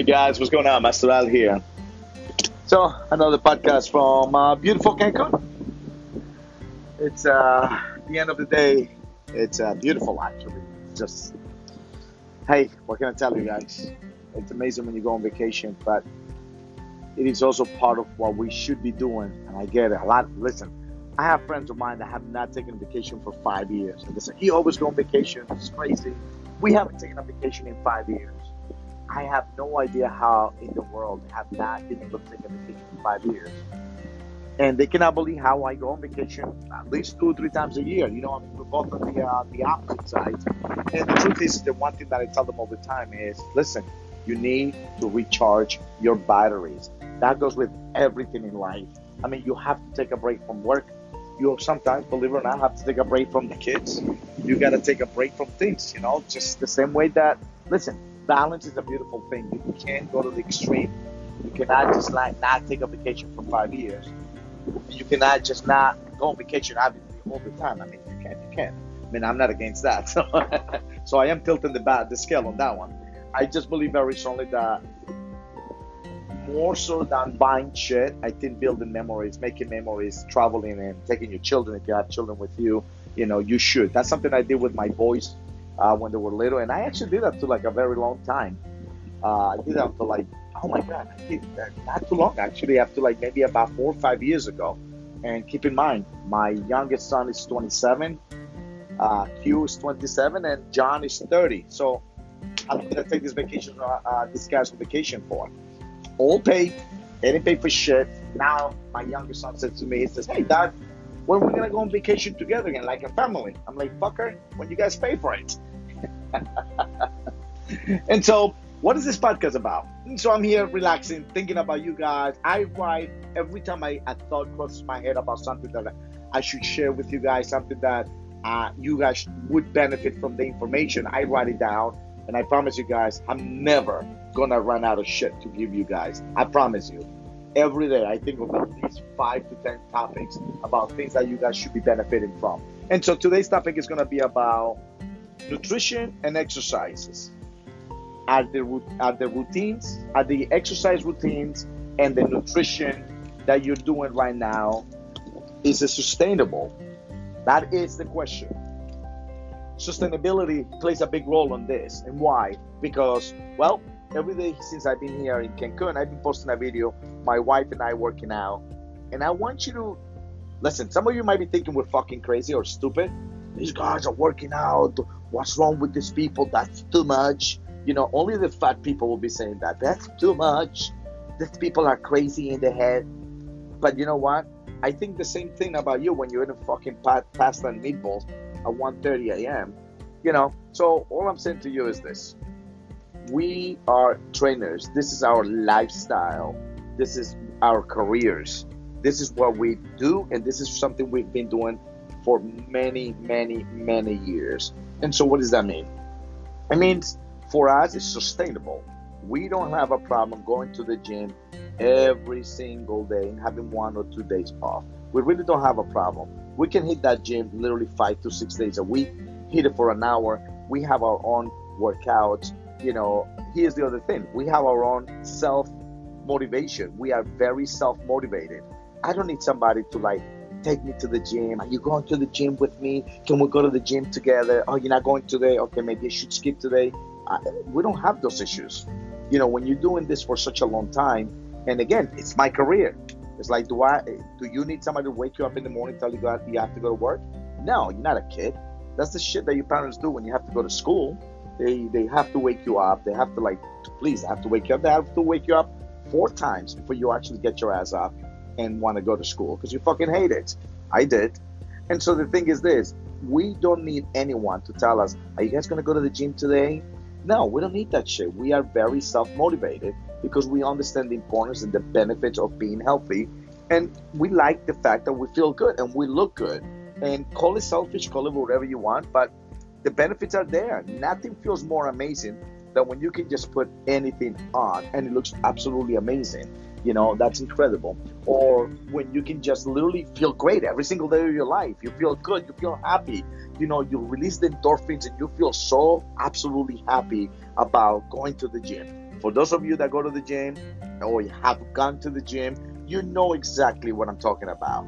Hey guys, what's going on? Master Al here. So, another podcast from uh, beautiful Cancun. It's uh, the end of the day. It's uh, beautiful, actually. Just, hey, what can I tell you guys? It's amazing when you go on vacation, but it is also part of what we should be doing. And I get it a lot. Listen, I have friends of mine that have not taken a vacation for five years. And they say, he always go on vacation. It's crazy. We haven't taken a vacation in five years. I have no idea how in the world I have not been able to take a vacation for five years. And they cannot believe how I go on vacation at least two or three times a year. You know, I mean, we're both on the, uh, the opposite sides. And the truth is, the one thing that I tell them all the time is listen, you need to recharge your batteries. That goes with everything in life. I mean, you have to take a break from work you sometimes, believe it or not, have to take a break from the kids. You got to take a break from things, you know, just the same way that, listen, balance is a beautiful thing. You can't go to the extreme. You cannot just like not take a vacation for five years. You cannot just not go on vacation obviously all the time. I mean, you can't. you can. I mean, I'm not against that. So, so I am tilting the, bat, the scale on that one. I just believe very strongly that more so than buying shit, I think building memories, making memories, traveling and taking your children if you have children with you, you know, you should. That's something I did with my boys uh, when they were little, and I actually did that for like a very long time. Uh, I did that for like, oh my god, I did that not too long actually, after like maybe about four or five years ago. And keep in mind, my youngest son is 27, uh, Q is 27, and John is 30. So I'm gonna take this vacation, uh, uh, this guy's vacation for all paid. They didn't pay for shit. Now my youngest son says to me, he says, Hey dad, when are we gonna go on vacation together again, like a family? I'm like, fucker, when you guys pay for it. and so what is this podcast about? So I'm here relaxing, thinking about you guys. I write every time I, a thought crosses my head about something that I should share with you guys, something that uh, you guys would benefit from the information. I write it down, and I promise you guys, I'm never gonna run out of shit to give you guys. I promise you. Every day I think of at least five to ten topics about things that you guys should be benefiting from. And so today's topic is gonna be about nutrition and exercises. Are the are the routines, are the exercise routines and the nutrition that you're doing right now is it sustainable? That is the question sustainability plays a big role on this. And why? Because, well, every day since I've been here in Cancun, I've been posting a video, my wife and I working out. And I want you to listen, some of you might be thinking we're fucking crazy or stupid. These guys are working out. What's wrong with these people? That's too much. You know, only the fat people will be saying that. That's too much. These people are crazy in the head. But you know what? I think the same thing about you when you're eating fucking pasta and meatballs at 1.30 a.m. You know, so all I'm saying to you is this we are trainers. This is our lifestyle. This is our careers. This is what we do, and this is something we've been doing for many, many, many years. And so, what does that mean? It means for us, it's sustainable. We don't have a problem going to the gym every single day and having one or two days off. We really don't have a problem. We can hit that gym literally five to six days a week, hit it for an hour. We have our own workouts you know, here's the other thing we have our own self motivation. We are very self motivated. I don't need somebody to like take me to the gym. Are you going to the gym with me? Can we go to the gym together? Oh, you're not going today? Okay, maybe I should skip today. I, we don't have those issues. You know, when you're doing this for such a long time, and again, it's my career. It's like, do I? Do you need somebody to wake you up in the morning, tell you that you have to go to work? No, you're not a kid. That's the shit that your parents do when you have to go to school. They they have to wake you up. They have to like please I have to wake you up. They have to wake you up four times before you actually get your ass up and want to go to school because you fucking hate it. I did. And so the thing is this we don't need anyone to tell us, Are you guys gonna go to the gym today? No, we don't need that shit. We are very self motivated because we understand the importance and the benefits of being healthy. And we like the fact that we feel good and we look good. And call it selfish, call it whatever you want, but the benefits are there. Nothing feels more amazing than when you can just put anything on and it looks absolutely amazing. You know, that's incredible. Or when you can just literally feel great every single day of your life. You feel good, you feel happy. You know, you release the endorphins and you feel so absolutely happy about going to the gym. For those of you that go to the gym or have gone to the gym, you know exactly what I'm talking about.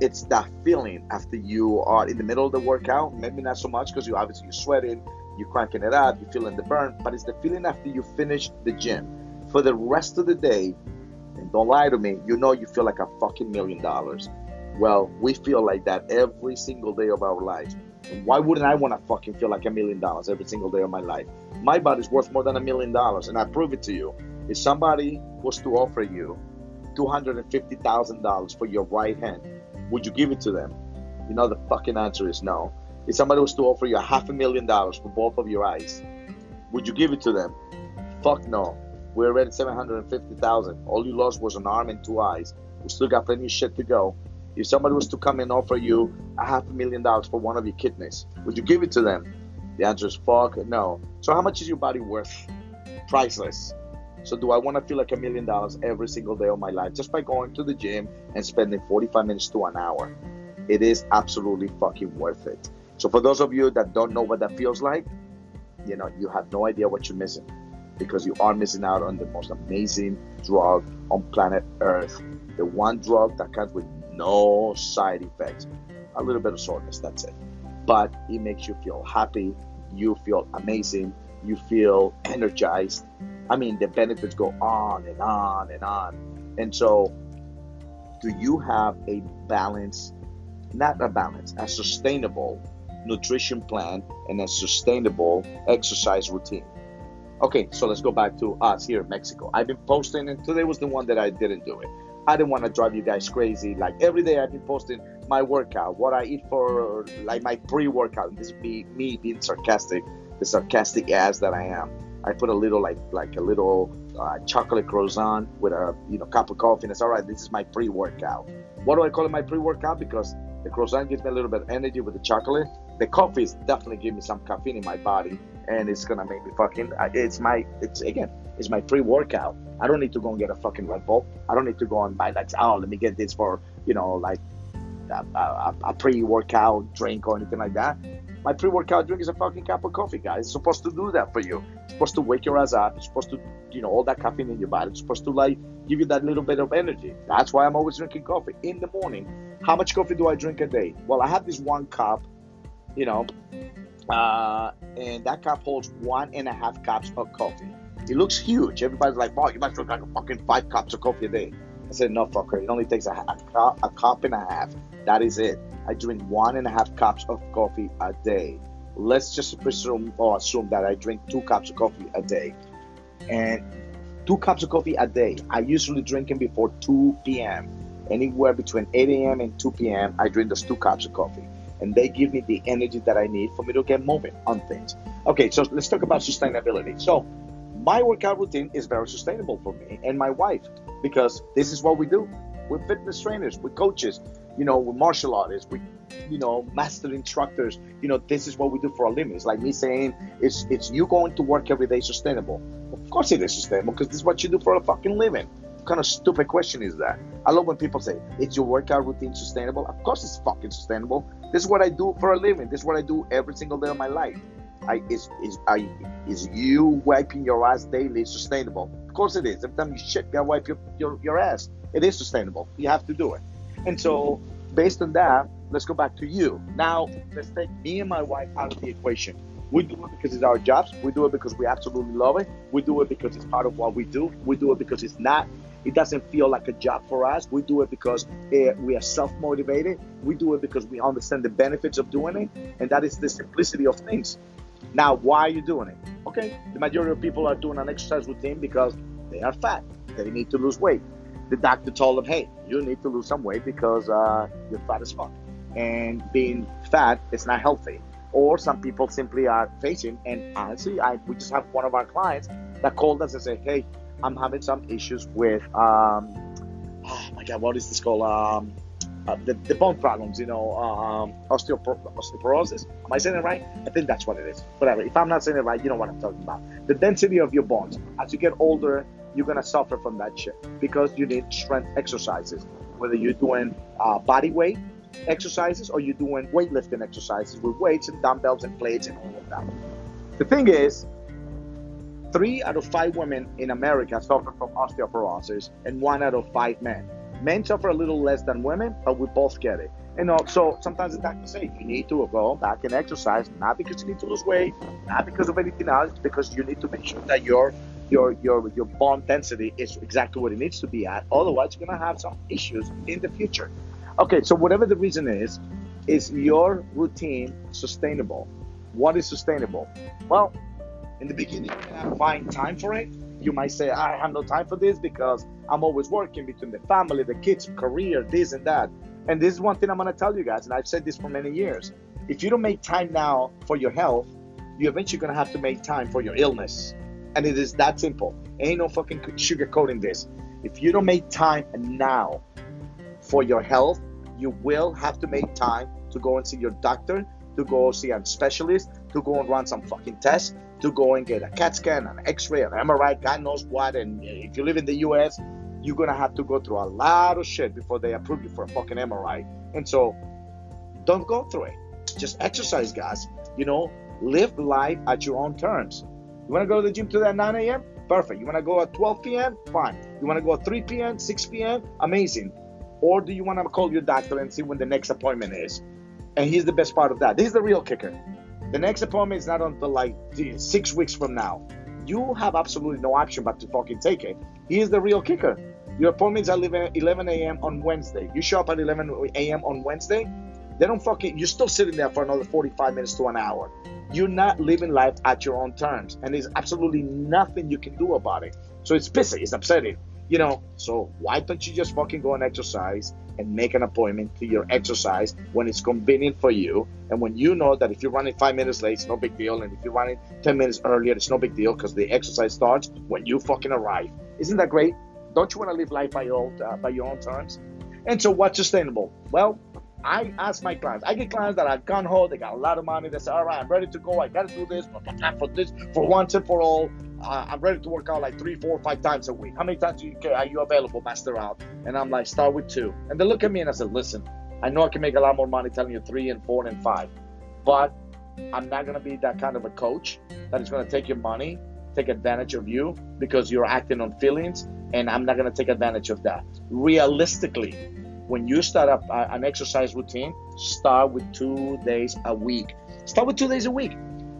It's that feeling after you are in the middle of the workout, maybe not so much because you obviously you're sweating, you're cranking it up, you're feeling the burn, but it's the feeling after you finish the gym. For the rest of the day, and don't lie to me, you know you feel like a fucking million dollars. Well, we feel like that every single day of our lives. Why wouldn't I want to fucking feel like a million dollars every single day of my life? My body's worth more than a million dollars, and I prove it to you. If somebody was to offer you $250,000 for your right hand, would you give it to them? You know, the fucking answer is no. If somebody was to offer you a half a million dollars for both of your eyes, would you give it to them? Fuck no. We're already 750,000. All you lost was an arm and two eyes. We still got plenty of shit to go. If somebody was to come and offer you a half a million dollars for one of your kidneys, would you give it to them? The answer is fuck no. So how much is your body worth? Priceless. So do I want to feel like a million dollars every single day of my life just by going to the gym and spending 45 minutes to an hour? It is absolutely fucking worth it. So for those of you that don't know what that feels like, you know, you have no idea what you're missing because you are missing out on the most amazing drug on planet Earth. The one drug that comes with no side effects. A little bit of soreness, that's it. But it makes you feel happy, you feel amazing, you feel energized. I mean, the benefits go on and on and on. And so, do you have a balance, not a balance, a sustainable nutrition plan and a sustainable exercise routine? Okay, so let's go back to us here in Mexico. I've been posting, and today was the one that I didn't do it. I didn't want to drive you guys crazy. Like every day, I've been posting my workout, what I eat for like my pre-workout. This is me, me being sarcastic, the sarcastic ass that I am. I put a little like like a little uh, chocolate croissant with a you know cup of coffee, and it's all right. This is my pre-workout. What do I call it my pre-workout? Because the croissant gives me a little bit of energy with the chocolate. The coffee is definitely giving me some caffeine in my body, and it's gonna make me fucking. Uh, it's my. It's again. It's my pre-workout. I don't need to go and get a fucking Red Bull. I don't need to go and buy like, oh, let me get this for, you know, like a, a, a pre-workout drink or anything like that. My pre-workout drink is a fucking cup of coffee, guys. It's supposed to do that for you. It's supposed to wake your ass up. It's supposed to, you know, all that caffeine in your body. It's supposed to like give you that little bit of energy. That's why I'm always drinking coffee in the morning. How much coffee do I drink a day? Well, I have this one cup, you know, uh, and that cup holds one and a half cups of coffee. It looks huge. Everybody's like, wow, you must drink like a fucking five cups of coffee a day. I said, no, fucker. It only takes a, a, cup, a cup and a half. That is it. I drink one and a half cups of coffee a day. Let's just presume or assume that I drink two cups of coffee a day. And two cups of coffee a day. I usually drink them before 2 p.m. Anywhere between 8 a.m. and 2 p.m., I drink those two cups of coffee. And they give me the energy that I need for me to get moving on things. Okay, so let's talk about sustainability. So my workout routine is very sustainable for me and my wife because this is what we do. We're fitness trainers, we're coaches, you know, we're martial artists, we, you know, master instructors. You know, this is what we do for a living. It's like me saying, it's it's you going to work every day sustainable. Of course it is sustainable because this is what you do for a fucking living. Kind of stupid question is that? I love when people say, "Is your workout routine sustainable?" Of course it's fucking sustainable. This is what I do for a living. This is what I do every single day of my life. I, is is I is you wiping your ass daily sustainable? Of course it is. Every time you shit, you gotta wipe your, your, your ass. It is sustainable. You have to do it. And so, based on that, let's go back to you. Now, let's take me and my wife out of the equation. We do it because it's our jobs. We do it because we absolutely love it. We do it because it's part of what we do. We do it because it's not. It doesn't feel like a job for us. We do it because uh, we are self-motivated. We do it because we understand the benefits of doing it, and that is the simplicity of things. Now, why are you doing it? Okay, the majority of people are doing an exercise routine because they are fat. They need to lose weight. The doctor told them, hey, you need to lose some weight because uh, you're fat as fuck. And being fat is not healthy. Or some people simply are facing, and honestly, I we just have one of our clients that called us and said, hey, I'm having some issues with, um, oh my God, what is this called? Um, uh, the, the bone problems, you know, um, osteopor- osteoporosis. Am I saying it right? I think that's what it is. Whatever. If I'm not saying it right, you know what I'm talking about. The density of your bones. As you get older, you're gonna suffer from that shit because you need strength exercises. Whether you're doing uh, body weight exercises or you're doing weightlifting exercises with weights and dumbbells and plates and all of that. The thing is, Three out of five women in America suffer from osteoporosis, and one out of five men. Men suffer a little less than women, but we both get it. And so sometimes the doctor say you need to go back and exercise, not because you need to lose weight, not because of anything else, because you need to make sure that your your your your bone density is exactly what it needs to be at. Otherwise, you're gonna have some issues in the future. Okay, so whatever the reason is, is your routine sustainable? What is sustainable? Well, in the beginning, find time for it. You might say, I have no time for this because I'm always working between the family, the kids, career, this and that. And this is one thing I'm gonna tell you guys, and I've said this for many years. If you don't make time now for your health, you're eventually gonna have to make time for your illness. And it is that simple. Ain't no fucking sugarcoating this. If you don't make time now for your health, you will have to make time to go and see your doctor, to go see a specialist, to go and run some fucking tests, to go and get a CAT scan, an X-ray, an MRI, God knows what. And uh, if you live in the U.S., you're gonna have to go through a lot of shit before they approve you for a fucking MRI. And so, don't go through it. Just exercise, guys. You know, live life at your own terms. You wanna go to the gym to that 9 a.m. Perfect. You wanna go at 12 p.m. Fine. You wanna go at 3 p.m., 6 p.m. Amazing. Or do you wanna call your doctor and see when the next appointment is? And here's the best part of that. This is the real kicker. The next appointment is not until like six weeks from now. You have absolutely no option but to fucking take it. Here's the real kicker. Your appointment's at 11 a.m. on Wednesday. You show up at 11 a.m. on Wednesday. They don't fucking. You're still sitting there for another 45 minutes to an hour. You're not living life at your own terms, and there's absolutely nothing you can do about it. So it's pissy. It's upsetting. You know. So why don't you just fucking go and exercise and make an appointment to your exercise when it's convenient for you, and when you know that if you're running five minutes late, it's no big deal, and if you're running 10 minutes earlier, it's no big deal because the exercise starts when you fucking arrive. Isn't that great? Don't you want to live life by your own, uh, by your own terms? And so, what's sustainable? Well, I ask my clients. I get clients that are gun ho. They got a lot of money. They say, "All right, I'm ready to go. I got to do this for this for once and for all. Uh, I'm ready to work out like three, four, five times a week. How many times you, are you available, Master Al?" And I'm like, "Start with two. And they look at me and I said, "Listen, I know I can make a lot more money telling you three and four and five, but I'm not gonna be that kind of a coach that is gonna take your money take advantage of you because you're acting on feelings, and I'm not going to take advantage of that. Realistically, when you start up an exercise routine, start with two days a week. Start with two days a week.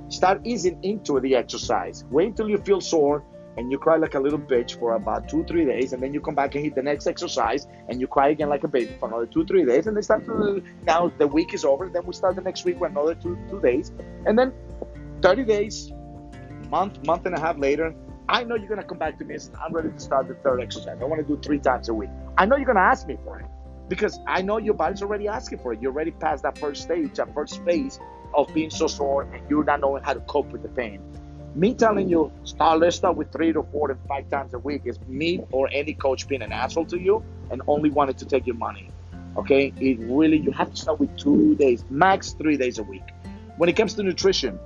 Start easing into the exercise. Wait until you feel sore and you cry like a little bitch for about two, three days, and then you come back and hit the next exercise and you cry again like a baby for another two, three days, and then start to now the week is over, then we start the next week with another two, two days, and then 30 days, month, month and a half later, I know you're gonna come back to me and say, I'm ready to start the third exercise. I want to do three times a week. I know you're gonna ask me for it because I know your body's already asking for it. You're already past that first stage, that first phase of being so sore and you're not knowing how to cope with the pain. Me telling you, start, let's start with three to four to five times a week is me or any coach being an asshole to you and only wanted to take your money. Okay, it really you have to start with two days, max three days a week. When it comes to nutrition,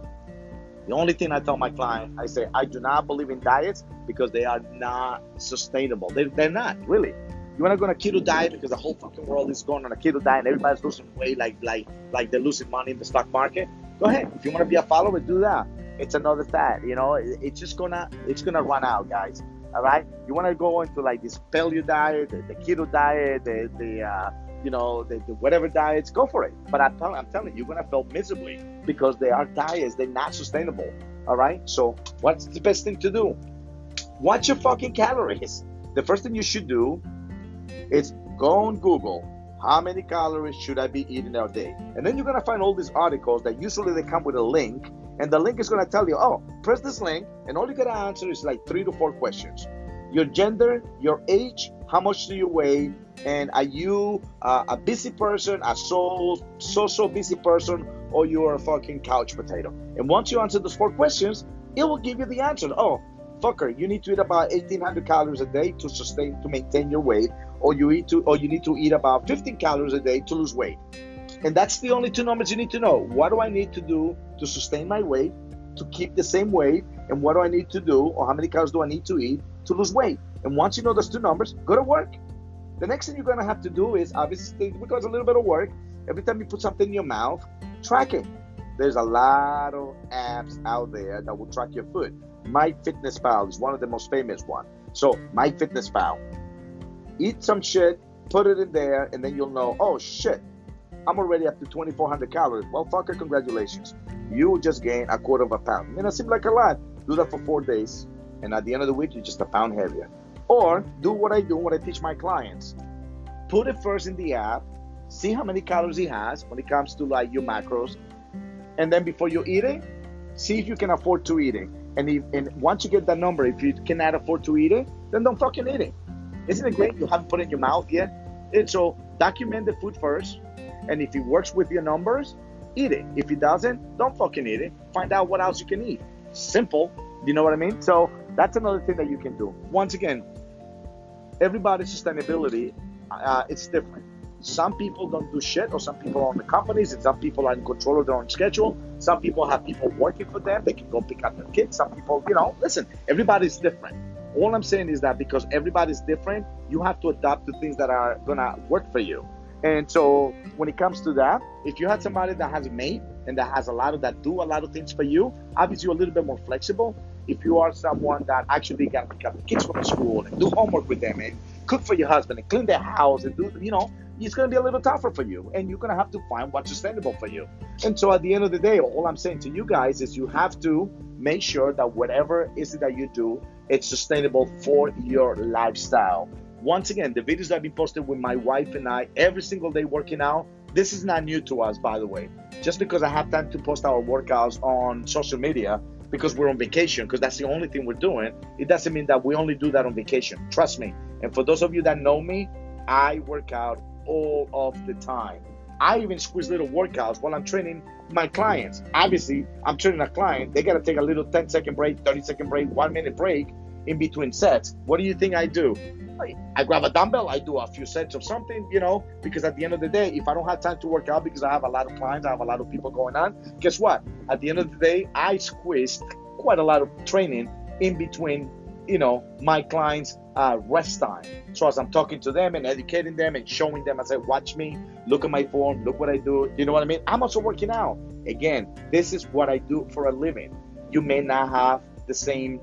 the only thing I tell my client, I say, I do not believe in diets because they are not sustainable. They, they're not, really. You want to go on a keto diet because the whole fucking world is going on a keto diet and everybody's losing weight like like like they're losing money in the stock market. Go ahead. If you want to be a follower, do that. It's another fad. You know, it's just gonna it's gonna run out, guys. All right. You want to go into like this paleo diet, the, the keto diet, the the uh, you know, the, the whatever diets, go for it. But I'm, telling, I'm telling you, you're gonna fail miserably because they are diets, they're not sustainable. All right. So what's the best thing to do? Watch your fucking calories. The first thing you should do is go on Google. How many calories should I be eating a day? And then you're gonna find all these articles that usually they come with a link, and the link is gonna tell you, oh, press this link, and all you gotta answer is like three to four questions. Your gender, your age, how much do you weigh, and are you uh, a busy person, a so so so busy person, or you're a fucking couch potato? And once you answer those four questions, it will give you the answer. Oh, fucker, you need to eat about 1,800 calories a day to sustain to maintain your weight, or you eat to or you need to eat about 15 calories a day to lose weight. And that's the only two numbers you need to know. What do I need to do to sustain my weight, to keep the same weight, and what do I need to do, or how many calories do I need to eat to lose weight? And once you know those two numbers, go to work. The next thing you're gonna have to do is obviously because a little bit of work. Every time you put something in your mouth, track it. there's a lot of apps out there that will track your food. MyFitnessPal is one of the most famous one. So MyFitnessPal, eat some shit, put it in there, and then you'll know. Oh shit, I'm already up to 2,400 calories. Well, fucker, congratulations. You just gained a quarter of a pound. I mean, it seems like a lot. Do that for four days, and at the end of the week, you're just a pound heavier. Or do what I do, what I teach my clients. Put it first in the app, see how many calories it has when it comes to like your macros, and then before you eat it, see if you can afford to eat it. And if and once you get that number, if you cannot afford to eat it, then don't fucking eat it. Isn't it great you haven't put it in your mouth yet? And so document the food first, and if it works with your numbers, eat it. If it doesn't, don't fucking eat it. Find out what else you can eat. Simple. You know what I mean? So that's another thing that you can do. Once again, everybody's sustainability, uh, it's different. Some people don't do shit, or some people own the companies, and some people are in control of their own schedule. Some people have people working for them; they can go pick up their kids. Some people, you know, listen, everybody's different. All I'm saying is that because everybody's different, you have to adapt to things that are gonna work for you. And so when it comes to that, if you had somebody that has a mate and that has a lot of that do a lot of things for you, obviously you're a little bit more flexible. If you are someone that actually got to pick up the kids from school and do homework with them and cook for your husband and clean their house and do, you know, it's going to be a little tougher for you and you're going to have to find what's sustainable for you. And so at the end of the day, all I'm saying to you guys is you have to make sure that whatever is it that you do, it's sustainable for your lifestyle. Once again, the videos that I've been posted with my wife and I every single day working out, this is not new to us, by the way. Just because I have time to post our workouts on social media because we're on vacation, because that's the only thing we're doing, it doesn't mean that we only do that on vacation. Trust me. And for those of you that know me, I work out all of the time. I even squeeze little workouts while I'm training my clients. Obviously, I'm training a client, they got to take a little 10 second break, 30 second break, one minute break in between sets. What do you think I do? I grab a dumbbell, I do a few sets of something, you know, because at the end of the day, if I don't have time to work out because I have a lot of clients, I have a lot of people going on, guess what? At the end of the day, I squeezed quite a lot of training in between, you know, my clients' uh, rest time. So as I'm talking to them and educating them and showing them, I say, watch me, look at my form, look what I do. You know what I mean? I'm also working out. Again, this is what I do for a living. You may not have the same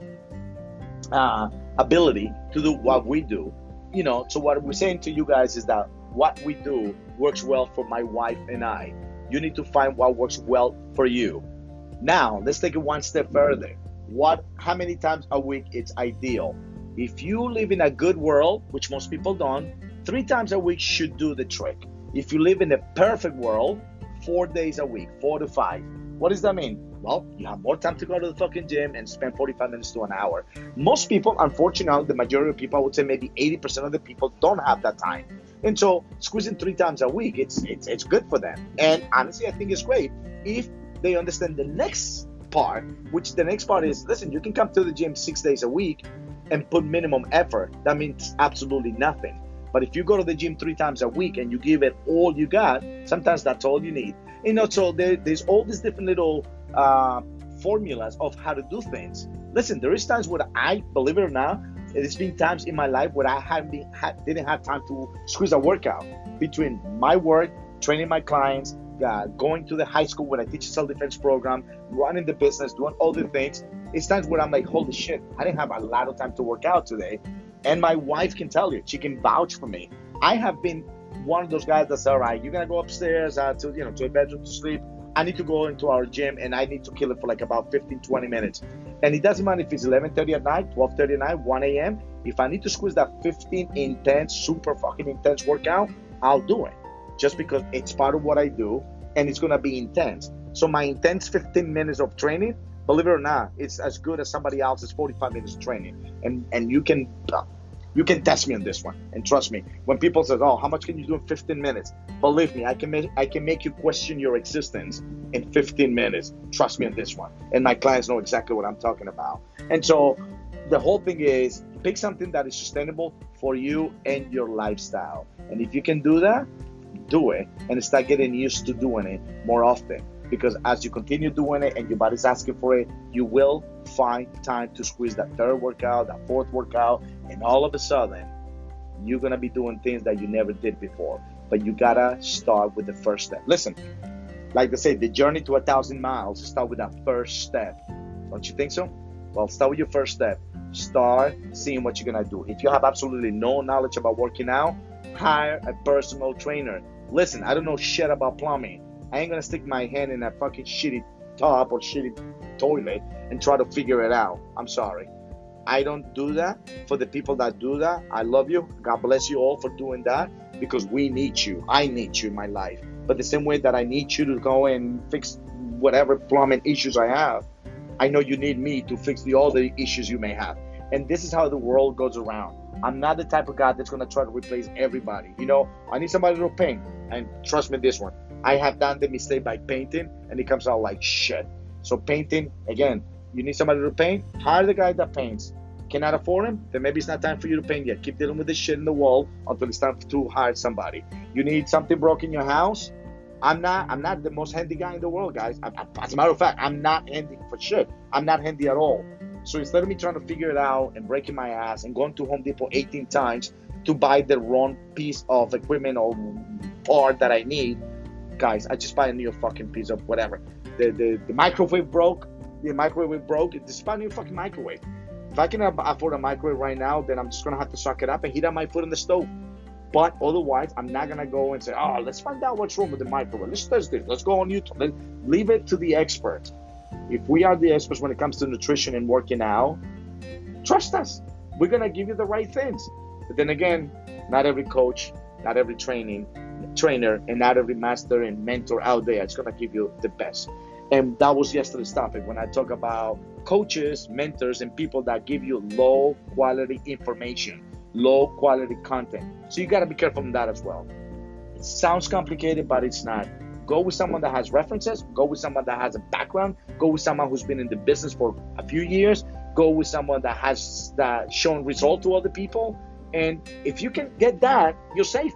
uh, ability to do what we do. You know, so what we're saying to you guys is that what we do works well for my wife and I. You need to find what works well for you. Now, let's take it one step further. What how many times a week it's ideal? If you live in a good world, which most people don't, 3 times a week should do the trick. If you live in a perfect world, 4 days a week, 4 to 5. What does that mean? Well, you have more time to go to the fucking gym and spend 45 minutes to an hour. Most people, unfortunately, the majority of people, I would say maybe 80% of the people don't have that time. And so squeezing three times a week, it's it's it's good for them. And honestly, I think it's great if they understand the next part, which the next part is listen, you can come to the gym six days a week and put minimum effort. That means absolutely nothing. But if you go to the gym three times a week and you give it all you got, sometimes that's all you need. You know, so there, there's all these different little uh, formulas of how to do things. Listen, there is times where I, believe it or not, there's been times in my life where I haven't been, didn't have time to squeeze a workout between my work, training my clients, uh, going to the high school where I teach a self-defense program, running the business, doing all the things. It's times where I'm like, holy shit, I didn't have a lot of time to work out today. And my wife can tell you, she can vouch for me. I have been one of those guys that's all right. You're gonna go upstairs uh, to you know to a bedroom to sleep. I need to go into our gym and I need to kill it for like about 15, 20 minutes. And it doesn't matter if it's 11:30 at night, 12:30 at night, 1 a.m. If I need to squeeze that 15 intense, super fucking intense workout, I'll do it. Just because it's part of what I do and it's gonna be intense. So my intense 15 minutes of training, believe it or not, it's as good as somebody else's 45 minutes training. And and you can you can test me on this one, and trust me. When people say, "Oh, how much can you do in 15 minutes?" Believe me, I can make I can make you question your existence in 15 minutes. Trust me on this one. And my clients know exactly what I'm talking about. And so, the whole thing is pick something that is sustainable for you and your lifestyle. And if you can do that, do it and start getting used to doing it more often because as you continue doing it and your body's asking for it, you will find time to squeeze that third workout, that fourth workout, and all of a sudden, you're gonna be doing things that you never did before. But you gotta start with the first step. Listen, like they say, the journey to a thousand miles start with that first step. Don't you think so? Well, start with your first step. Start seeing what you're gonna do. If you have absolutely no knowledge about working out, hire a personal trainer. Listen, I don't know shit about plumbing. I ain't gonna stick my hand in a fucking shitty tub or shitty toilet and try to figure it out. I'm sorry. I don't do that for the people that do that. I love you. God bless you all for doing that because we need you. I need you in my life. But the same way that I need you to go and fix whatever plumbing issues I have, I know you need me to fix all the issues you may have. And this is how the world goes around. I'm not the type of guy that's gonna try to replace everybody. You know, I need somebody to paint. And trust me, this one, I have done the mistake by painting, and it comes out like shit. So painting, again, you need somebody to paint. Hire the guy that paints. Cannot afford him? Then maybe it's not time for you to paint yet. Keep dealing with this shit in the wall until it's time to hire somebody. You need something broke in your house. I'm not. I'm not the most handy guy in the world, guys. I, I, as a matter of fact, I'm not handy for shit. I'm not handy at all. So instead of me trying to figure it out and breaking my ass and going to Home Depot 18 times to buy the wrong piece of equipment or part that I need, guys, I just buy a new fucking piece of whatever. The the, the microwave broke. The microwave broke. Just buy a new fucking microwave. If I can afford a microwave right now, then I'm just gonna have to suck it up and heat up my food in the stove. But otherwise, I'm not gonna go and say, "Oh, let's find out what's wrong with the microwave. Let's test this. Let's go on YouTube." Let, leave it to the experts. If we are the experts when it comes to nutrition and working out, trust us. We're gonna give you the right things. But then again, not every coach, not every training trainer, and not every master and mentor out there is gonna give you the best. And that was yesterday's topic when I talk about coaches, mentors, and people that give you low quality information, low quality content. So you got to be careful in that as well. It sounds complicated, but it's not. Go with someone that has references, go with someone that has a background, go with someone who's been in the business for a few years, go with someone that has that shown result to other people. And if you can get that, you're safe.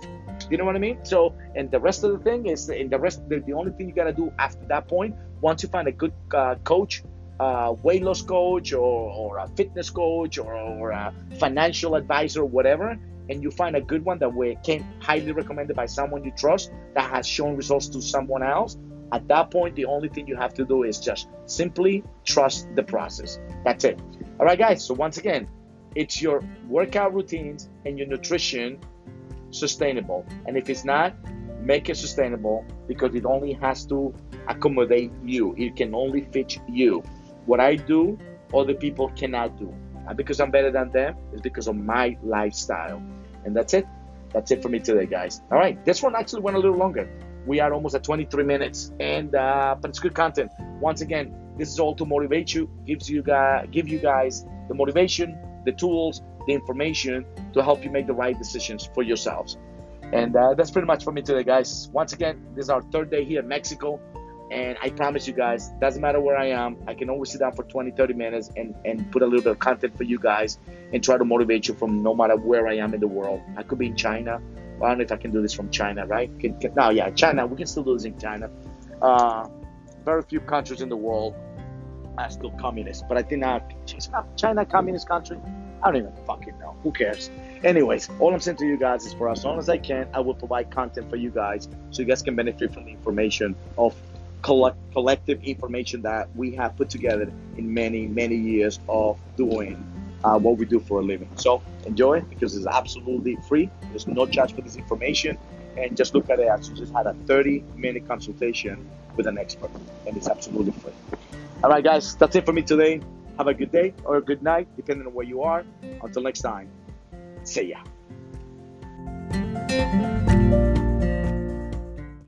You know what I mean? So, and the rest of the thing is, and the rest, the, the only thing you got to do after that point, once you find a good uh, coach a weight loss coach or, or a fitness coach or, or a financial advisor, whatever, and you find a good one that we can highly recommended by someone you trust that has shown results to someone else, at that point, the only thing you have to do is just simply trust the process. That's it. All right, guys. So once again, it's your workout routines and your nutrition sustainable. And if it's not, make it sustainable because it only has to accommodate you. It can only fit you. What I do, other people cannot do. Not because I'm better than them, it's because of my lifestyle. And that's it. That's it for me today, guys. All right, this one actually went a little longer. We are almost at 23 minutes, and uh, but it's good content. Once again, this is all to motivate you, gives you guys, give you guys the motivation, the tools, the information to help you make the right decisions for yourselves. And uh, that's pretty much for me today, guys. Once again, this is our third day here in Mexico. And I promise you guys, doesn't matter where I am, I can always sit down for 20, 30 minutes and, and put a little bit of content for you guys and try to motivate you from no matter where I am in the world. I could be in China. I don't know if I can do this from China, right? Can, can, no, yeah, China. We can still do this in China. Uh, very few countries in the world are still communist, but I think not. China, communist country. I don't even fucking know. Who cares? Anyways, all I'm saying to you guys is for as long as I can, I will provide content for you guys so you guys can benefit from the information of collect, collective information that we have put together in many, many years of doing uh, what we do for a living. So enjoy it because it's absolutely free. There's no charge for this information. And just look at it you just had a 30 minute consultation with an expert, and it's absolutely free. All right, guys, that's it for me today. Have a good day or a good night, depending on where you are. Until next time, see ya.